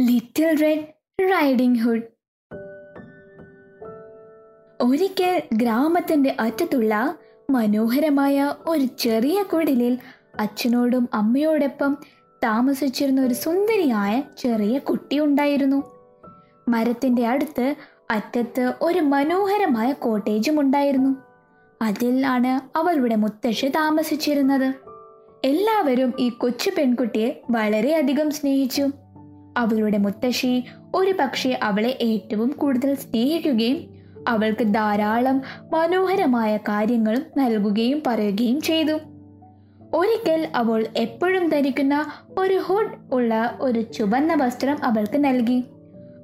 Little red riding hood ഒരിക്കൽ ഗ്രാമത്തിന്റെ അറ്റത്തുള്ള മനോഹരമായ ഒരു ചെറിയ കുടിലിൽ അച്ഛനോടും അമ്മയോടൊപ്പം താമസിച്ചിരുന്ന ഒരു സുന്ദരിയായ ചെറിയ കുട്ടി ഉണ്ടായിരുന്നു. മരത്തിന്റെ അടുത്ത് അറ്റത്ത് ഒരു മനോഹരമായ കോട്ടേജും ഉണ്ടായിരുന്നു. അതിലാണ് അവളുടെ മുത്തശ്ശി താമസിച്ചിരുന്നത്. എല്ലാവരും ഈ കൊച്ചു പെൺകുട്ടിയെ വളരെയധികം സ്നേഹിച്ചു. അവളുടെ മുത്തശ്ശി ഒരു പക്ഷേ അവളെ ഏറ്റവും കൂടുതൽ സ്നേഹിക്കുകയും അവൾക്ക് ധാരാളം മനോഹരമായ കാര്യങ്ങളും നൽകുകയും പറയുകയും ചെയ്തു. ഒരിക്കൽ അവൾ എപ്പോഴും ധരിക്കുന്ന ഒരു ഹുഡ് ഉള്ള ഒരു ചുവന്ന വസ്ത്രം അവൾക്ക് നൽകി.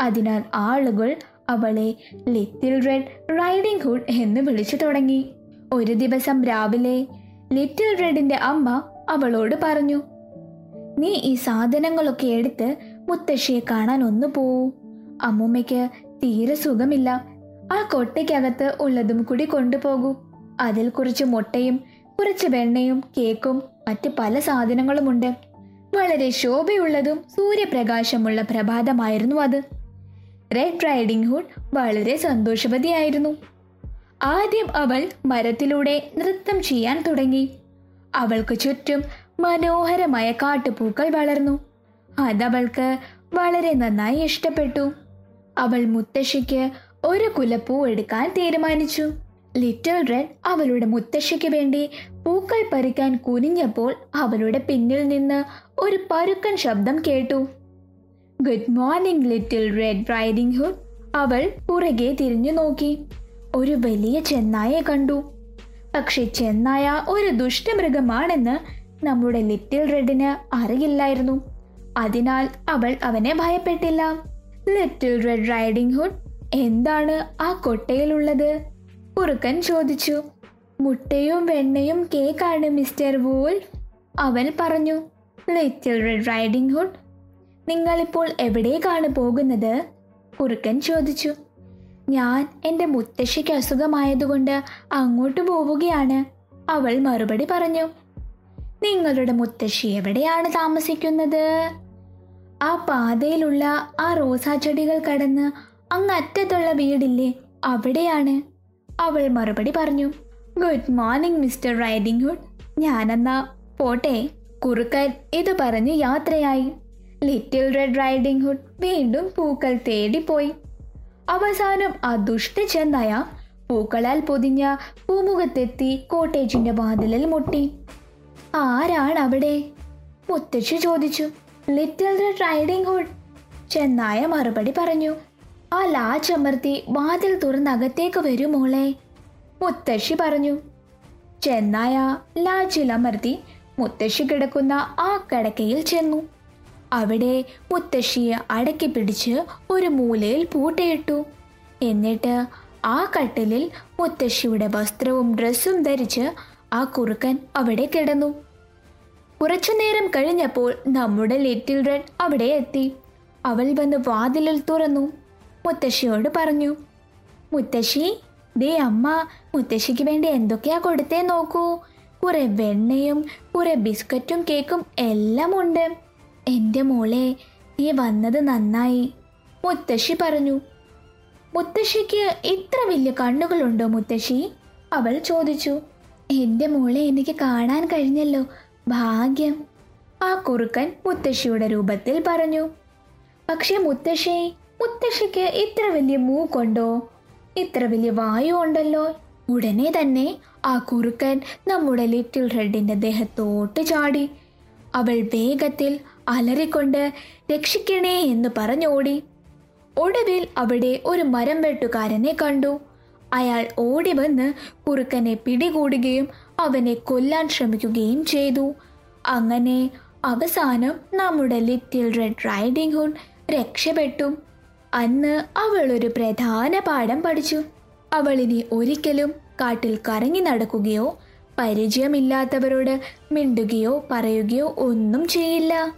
അതിനാൽ ആളുകൾ അവളെ ലിറ്റിൽ റെഡ് റൈഡിംഗ് ഹുഡ് എന്ന് വിളിച്ചു തുടങ്ങി. ഒരു ദിവസം രാവിലെ ലിറ്റിൽ റെഡിന്റെ അമ്മ അവളോട് പറഞ്ഞു നീ ഈ സാധനങ്ങളൊക്കെ എടുത്ത് മുത്തശ്ശിയെ കാണാൻ ഒന്ന് പോവൂ അമ്മൂമ്മയ്ക്ക് തീരെ സുഖമില്ല. ആ കൊട്ടയ്ക്കകത്ത് ഉള്ളതും കൂടി കൊണ്ടുപോകൂ. അതിൽ കുറച്ച് മുട്ടയും കുറച്ച് വെണ്ണയും കേക്കും മറ്റ് പല സാധനങ്ങളുമുണ്ട്. വളരെ ശോഭയുള്ളതും സൂര്യപ്രകാശമുള്ള പ്രഭാതമായിരുന്നു അത്. റെഡ് റൈഡിംഗ് ഹുഡ് വളരെ സന്തോഷവതിയായിരുന്നു. ആദ്യം അവൾ മരത്തിലൂടെ നൃത്തം ചെയ്യാൻ തുടങ്ങി. അവൾക്ക് ചുറ്റും മനോഹരമായ കാട്ടുപൂക്കൾ വളർന്നു. അതവൾക്ക് വളരെ നന്നായി ഇഷ്ടപ്പെട്ടു. അവൾ മുത്തശ്ശിക്ക് ഒരു കുലപ്പൂ എടുക്കാൻ തീരുമാനിച്ചു. ലിറ്റിൽ റെഡ് അവളുടെ മുത്തശ്ശിക്ക് വേണ്ടി പൂക്കൾ പറിക്കാൻ കുനിഞ്ഞപ്പോൾ അവളുടെ പിന്നിൽ നിന്ന് ഒരു പരുക്കൻ ശബ്ദം കേട്ടു. Good morning Little Red Riding Hood. അവൾ പുറകെ തിരിഞ്ഞു നോക്കി. ഒരു വലിയ ചെന്നായെ കണ്ടു. പക്ഷെ ചെന്നായ ഒരു ദുഷ്ടമൃഗമാണെന്ന് നമ്മുടെ ലിറ്റിൽ റെഡിന് അറിയില്ലായിരുന്നു. അതിനാൽ അവൾ അവനെ ഭയപ്പെട്ടില്ല. ലിറ്റിൽ റെഡ് റൈഡിംഗ് ഹുഡ് എന്താണ് ആ കൊട്ടയിലുള്ളത്? കുറുക്കൻ ചോദിച്ചു. മുട്ടയും വെണ്ണയും കേക്കാണ് മിസ്റ്റർ വൂൽ അവൻ പറഞ്ഞു ലിറ്റിൽ റെഡ് റൈഡിംഗ് ഹുഡ് നിങ്ങളിപ്പോൾ എവിടേക്കാണ് പോകുന്നത്? കുറുക്കൻ ചോദിച്ചു ഞാൻ എന്റെ മുത്തശ്ശിക്ക് അസുഖമായതുകൊണ്ട് അങ്ങോട്ട് പോവുകയാണ്. അവൾ മറുപടി പറഞ്ഞു നിങ്ങളുടെ മുത്തശ്ശി എവിടെയാണ് താമസിക്കുന്നത്? ആ പാതയിലുള്ള ആ റോസാ ചെടികൾ കടന്ന് അങ്ങറ്റത്തുള്ള വീടില്ലേ അവിടെയാണ്. അവൾ മറുപടി പറഞ്ഞു good morning mister Riding Hood ഞാനെന്നാ പോട്ടെ കുറുക്കൻ ഇത് പറഞ്ഞ് യാത്രയായി. ലിറ്റിൽ റെഡ് റൈഡിംഗ് ഹുഡ് വീണ്ടും പൂക്കൾ തേടിപ്പോയി. അവസാനം ആ ദുഷ്ട ചെന്നായ പൂക്കളാൽ പൊതിഞ്ഞ പൂമുഖത്തെത്തി കോട്ടേജിന്റെ വാതിലിൽ മുട്ടി. ആരാണ് അവിടെ മുത്തശ്ശി ചോദിച്ചു. ലിറ്റിൽ റെഡ് റൈഡിംഗ് ഹുഡ് ചെന്നായ മറുപടി പറഞ്ഞു. ആ ലാച്ചമർത്തി വാതിൽ തുറന്ന് അകത്തേക്ക് വരൂ മോളെ. മുത്തശ്ശി പറഞ്ഞു. ചെന്നായ ലാച്ചിലമർത്തി മുത്തശ്ശി കിടക്കുന്ന ആ കിടക്കയിൽ ചെന്നു. അവിടെ മുത്തശ്ശിയെ അടക്കി പിടിച്ച് ഒരു മൂലയിൽ പൂട്ടയിട്ടു. എന്നിട്ട് ആ കട്ടിലിൽ മുത്തശ്ശിയുടെ വസ്ത്രവും ഡ്രസ്സും ധരിച്ച് ആ കുറുക്കൻ അവിടെ കിടന്നു. കുറച്ചു നേരം കഴിഞ്ഞപ്പോൾ നമ്മുടെ ലിറ്റിൽ റെഡ് അവിടെ എത്തി. അവൾ വന്ന് വാതിലിൽ തുറന്നു. മുത്തശ്ശിയോട് പറഞ്ഞു മുത്തശ്ശി ദേ അമ്മ മുത്തശ്ശിക്ക് വേണ്ടി എന്തൊക്കെയാ കൊടുത്തേ നോക്കൂ. കുറെ വെണ്ണയും കുറെ ബിസ്ക്കറ്റും കേക്കും എല്ലാം ഉണ്ട്. എന്റെ മോളെ നീ വന്നത് നന്നായി. മുത്തശ്ശി പറഞ്ഞു മുത്തശ്ശിക്ക് ഇത്ര വലിയ കണ്ണുകളുണ്ടോ മുത്തശ്ശി? അവൾ ചോദിച്ചു എന്റെ മോളെ എനിക്ക് കാണാൻ കഴിഞ്ഞല്ലോ. ഭാഗ്യം. ആ കുറുക്കൻ മുത്തശ്ശിയുടെ രൂപത്തിൽ പറഞ്ഞു. പക്ഷേ മുത്തശ്ശി മുത്തശ്ശിക്ക് ഇത്ര വലിയ മൂക്കുണ്ടോ ഇത്ര വലിയ വായു ഉണ്ടല്ലോ. ഉടനെ തന്നെ ആ കുറുക്കൻ നമ്മുടെ ലിറ്റിൽ റെഡിന്റെ ദേഹത്തോട്ട് ചാടി. അവൾ വേഗത്തിൽ അലറിക്കൊണ്ട് രക്ഷിക്കണേ എന്ന് പറഞ്ഞോടി. ഒടുവിൽ അവിടെ ഒരു മരം വെട്ടുകാരനെ കണ്ടു. അയാൾ ഓടി വന്ന് കുറുക്കനെ പിടികൂടുകയും അവനെ കൊല്ലാൻ ശ്രമിക്കുകയും ചെയ്തു. അങ്ങനെ അവസാനം നമ്മുടെ ലിറ്റിൽ റെഡ് റൈഡിംഗ് ഹുഡ് രക്ഷപ്പെട്ടു. അന്ന് അവൾ ഒരു പ്രധാന പാഠം പഠിച്ചു. അവളിനി ഒരിക്കലും കാട്ടിൽ കറങ്ങി നടക്കുകയോ പരിചയമില്ലാത്തവരോട് മിണ്ടുകയോ പറയുകയോ ഒന്നും ചെയ്യില്ല.